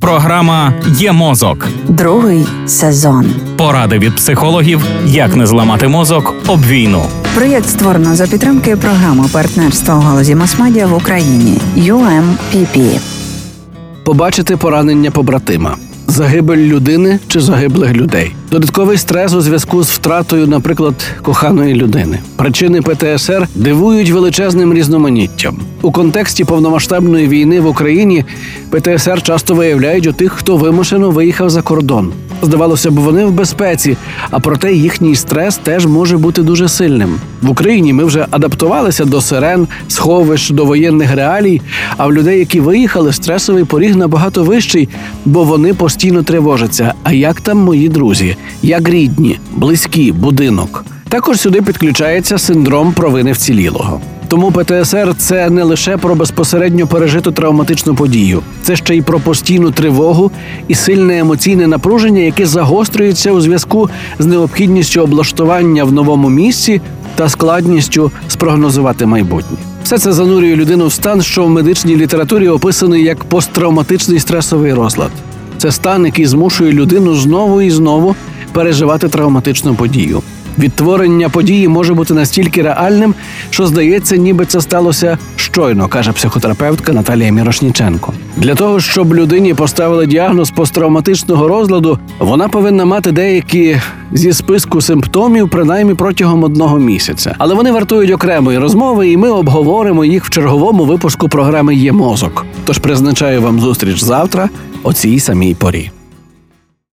Програма Є мозок. Другий сезон. Поради від психологів, як не зламати мозок об війну. Проєкт створено за підтримки програми партнерства у галузі масмедіа в Україні UMPP. побачити поранення побратима, загибель людини чи загиблих людей, додатковий стрес у зв'язку з втратою, наприклад, коханої людини. Причини ПТСР дивують величезним різноманіттям. У контексті повномасштабної війни в Україні ПТСР часто виявляють у тих, хто вимушено виїхав за кордон. Здавалося б, вони в безпеці, а проте їхній стрес теж може бути дуже сильним. В Україні ми вже адаптувалися до сирен, сховищ, до воєнних реалій. А в людей, які виїхали, стресовий поріг набагато вищий, бо вони постійно тривожаться. А як там мої друзі? Як рідні, близькі, будинок? Також сюди підключається синдром провини вцілілого. Тому ПТСР це не лише про безпосередньо пережиту травматичну подію, це ще й про постійну тривогу і сильне емоційне напруження, яке загострюється у зв'язку з необхідністю облаштування в новому місці та складністю спрогнозувати майбутнє. Все це занурює людину в стан, що в медичній літературі описаний як посттравматичний стресовий розлад. Це стан, який змушує людину знову і знову переживати травматичну подію. Відтворення події може бути настільки реальним, що здається, ніби це сталося щойно, каже психотерапевтка Наталія Мірошніченко. Для того щоб людині поставили діагноз посттравматичного розладу, вона повинна мати деякі зі списку симптомів принаймні протягом одного місяця. Але вони вартують окремої розмови, і ми обговоримо їх в черговому випуску програми Є мозок. Тож призначаю вам зустріч завтра о цій самій порі.